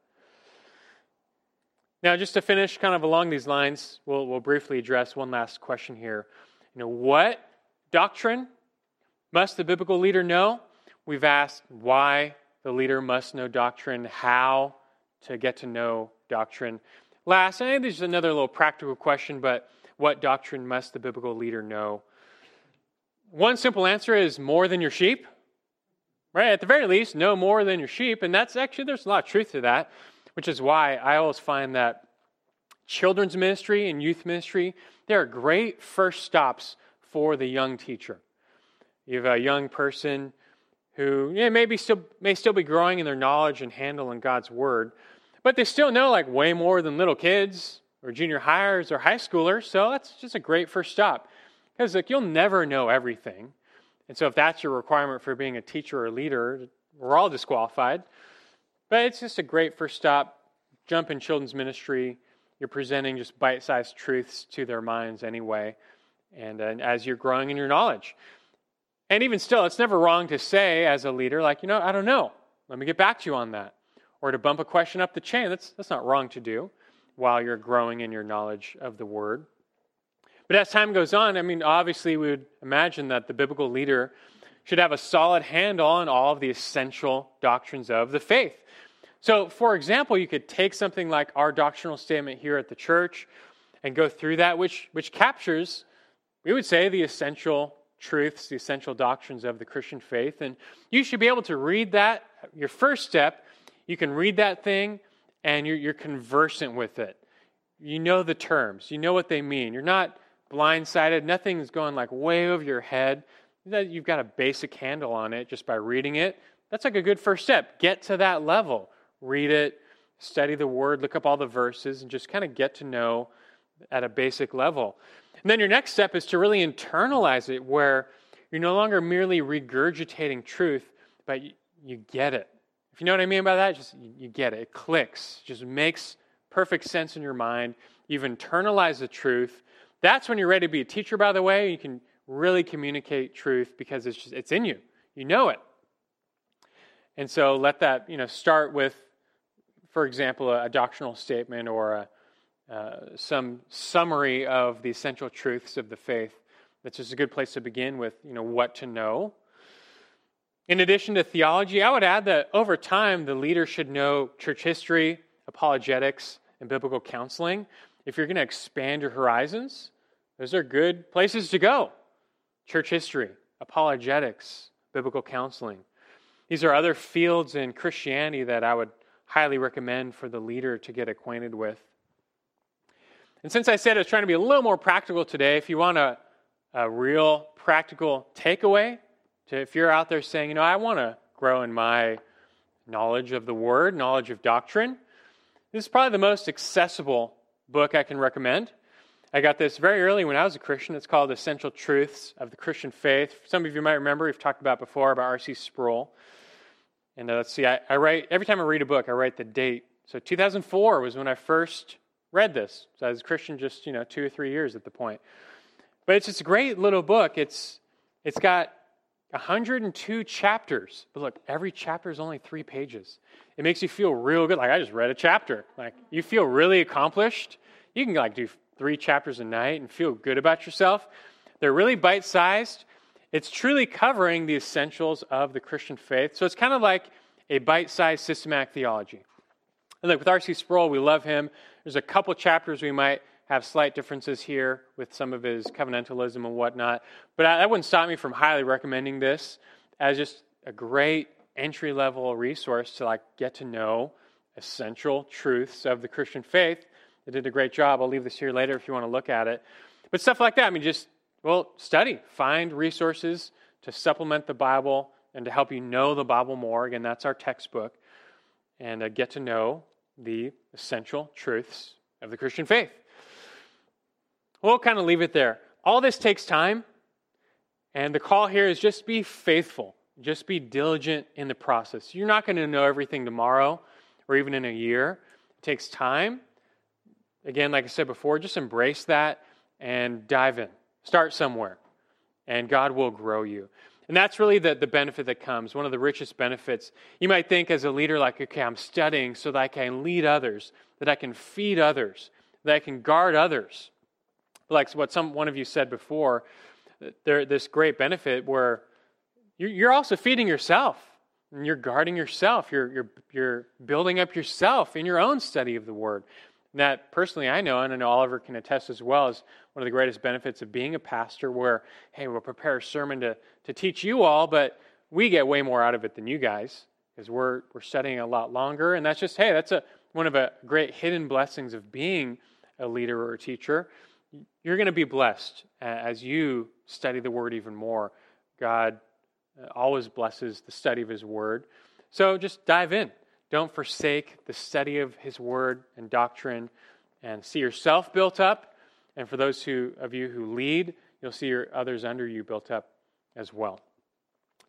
Now, just to finish kind of along these lines, we'll, we'll briefly address one last question here. You know, what doctrine must the biblical leader know? We've asked why the leader must know doctrine, how to get to know doctrine. Last, and there's another little practical question, but what doctrine must the biblical leader know? One simple answer is more than your sheep. Right? At the very least, know more than your sheep. And that's actually, there's a lot of truth to that which is why I always find that children's ministry and youth ministry, they're great first stops for the young teacher. You have a young person who yeah, maybe still may still be growing in their knowledge and handling God's word, but they still know like way more than little kids or junior hires or high schoolers. So that's just a great first stop. Because like you'll never know everything. And so if that's your requirement for being a teacher or leader, we're all disqualified. But it's just a great first stop. Jump in children's ministry. You're presenting just bite sized truths to their minds anyway. And, uh, as you're growing in your knowledge. And even still, it's never wrong to say as a leader, like, you know, I don't know. Let me get back to you on that. Or to bump a question up the chain. That's, that's not wrong to do while you're growing in your knowledge of the word. But as time goes on, I mean, obviously, we would imagine that the biblical leader should have a solid handle on all of the essential doctrines of the faith. So, for example, you could take something like our doctrinal statement here at the church and go through that, which, which captures, we would say, the essential truths, the essential doctrines of the Christian faith. And you should be able to read that. Your first step, you can read that thing and you're, you're conversant with it. You know the terms, you know what they mean. You're not blindsided, nothing's going like way over your head. You've got a basic handle on it just by reading it. That's like a good first step. Get to that level. Read it, study the word, look up all the verses, and just kind of get to know at a basic level. And then your next step is to really internalize it, where you're no longer merely regurgitating truth, but you, you get it. If you know what I mean by that, just you, you get it. It clicks, just makes perfect sense in your mind. You've internalized the truth. That's when you're ready to be a teacher, by the way. You can really communicate truth because it's just, it's in you. You know it. And so let that, you know, start with, for example, a, a doctrinal statement or a, uh, some summary of the essential truths of the faith. That's just a good place to begin with, you know, what to know. In addition to theology, I would add that over time, the leader should know church history, apologetics, and biblical counseling. If you're going to expand your horizons, those are good places to go. Church history, apologetics, biblical counseling. These are other fields in Christianity that I would highly recommend for the leader to get acquainted with. And since I said I was trying to be a little more practical today, if you want a, a real practical takeaway, to, if you're out there saying, you know, I want to grow in my knowledge of the Word, knowledge of doctrine, this is probably the most accessible book I can recommend. I got this very early when I was a Christian. It's called Essential Truths of the Christian Faith. Some of you might remember, we've talked about before about R.C. Sproul. And uh, let's see, I, I, write, every time I read a book, I write the date. So 2004 was when I first read this. So I was a Christian just, you know, two or three years at the point. But it's just a great little book. It's, it's got 102 chapters. But look, every chapter is only three pages. It makes you feel real good. Like, I just read a chapter. Like, you feel really accomplished. You can, like, do three chapters a night and feel good about yourself. They're really bite sized. It's truly covering the essentials of the Christian faith. So it's kind of like a bite sized systematic theology. And look, with R.C. Sproul, we love him. There's a couple chapters we might have slight differences here with some of his covenantalism and whatnot. But that wouldn't stop me from highly recommending this as just a great entry level resource to like get to know essential truths of the Christian faith they did a great job. I'll leave this here later if you want to look at it. But stuff like that, I mean, just, well, study, find resources to supplement the Bible and to help you know the Bible more. Again, that's our textbook. And uh, get to know the essential truths of the Christian faith. We'll kind of leave it there. All this takes time. And the call here is just be faithful, just be diligent in the process. You're not going to know everything tomorrow or even in a year. It takes time, Again, like I said before, just embrace that and dive in. Start somewhere, and God will grow you. And that's really the, the benefit that comes, one of the richest benefits. You might think as a leader, like, okay, I'm studying so that I can lead others, that I can feed others, that I can guard others. Like what some one of you said before, there this great benefit where you're, also feeding yourself and you're guarding yourself. You're, you're, you're building up yourself in your own study of the Word And that personally I know, and I know Oliver can attest as well, is one of the greatest benefits of being a pastor where, hey, we'll prepare a sermon to, to teach you all, but we get way more out of it than you guys because we're, we're studying a lot longer. And that's just, hey, that's a, one of the great hidden blessings of being a leader or a teacher. You're going to be blessed as you study the word even more. God uh, always blesses the study of his word. So just dive in. Don't forsake the study of His Word and doctrine and see yourself built up. And for those who, of you who lead, you'll see your others under you built up as well.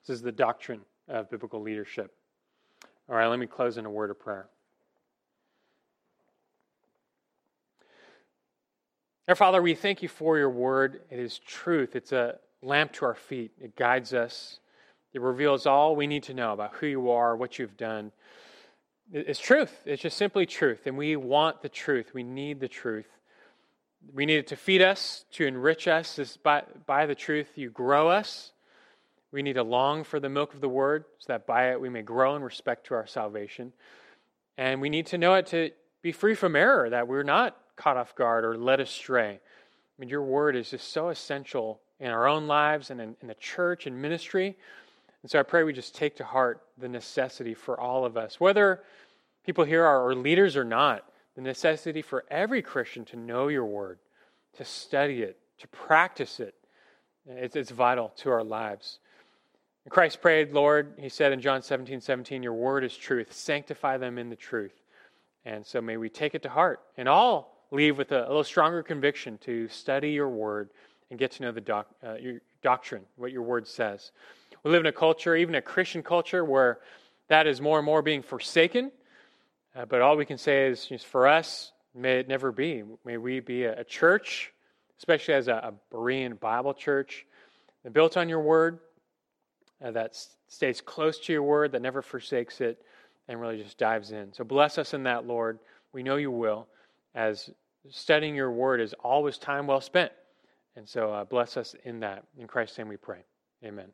This is the doctrine of biblical leadership. All right, let me close in a word of prayer. Our Father, we thank you for your word. It is truth, it's a lamp to our feet, it guides us, it reveals all we need to know about who you are, what you've done. It's truth. It's just simply truth. And we want the truth. We need the truth. We need it to feed us, to enrich us. It's by, by the truth you grow us. We need to long for the milk of the word so that by it we may grow in respect to our salvation. And we need to know it to be free from error, that we're not caught off guard or led astray. I mean, your word is just so essential in our own lives and in, in the church and ministry. And so I pray we just take to heart the necessity for all of us, whether people here are, leaders or not, the necessity for every Christian to know your word, to study it, to practice it. It's, it's vital to our lives. And Christ prayed, Lord, he said in John 17, 17, Your word is truth. Sanctify them in the truth. And so may we take it to heart in all leave with a, a little stronger conviction to study your word and get to know the doc, uh, your doctrine, what your word says. We live in a culture, even a Christian culture, where that is more and more being forsaken. Uh, but all we can say is, for us, may it never be. May we be a, a church, especially as a, a, Berean Bible church, built on your word, uh, that stays close to your word, that never forsakes it, and really just dives in. So bless us in that, Lord. We know you will, as studying your word is always time well spent. And so uh, bless us in that. In Christ's name we pray. Amen.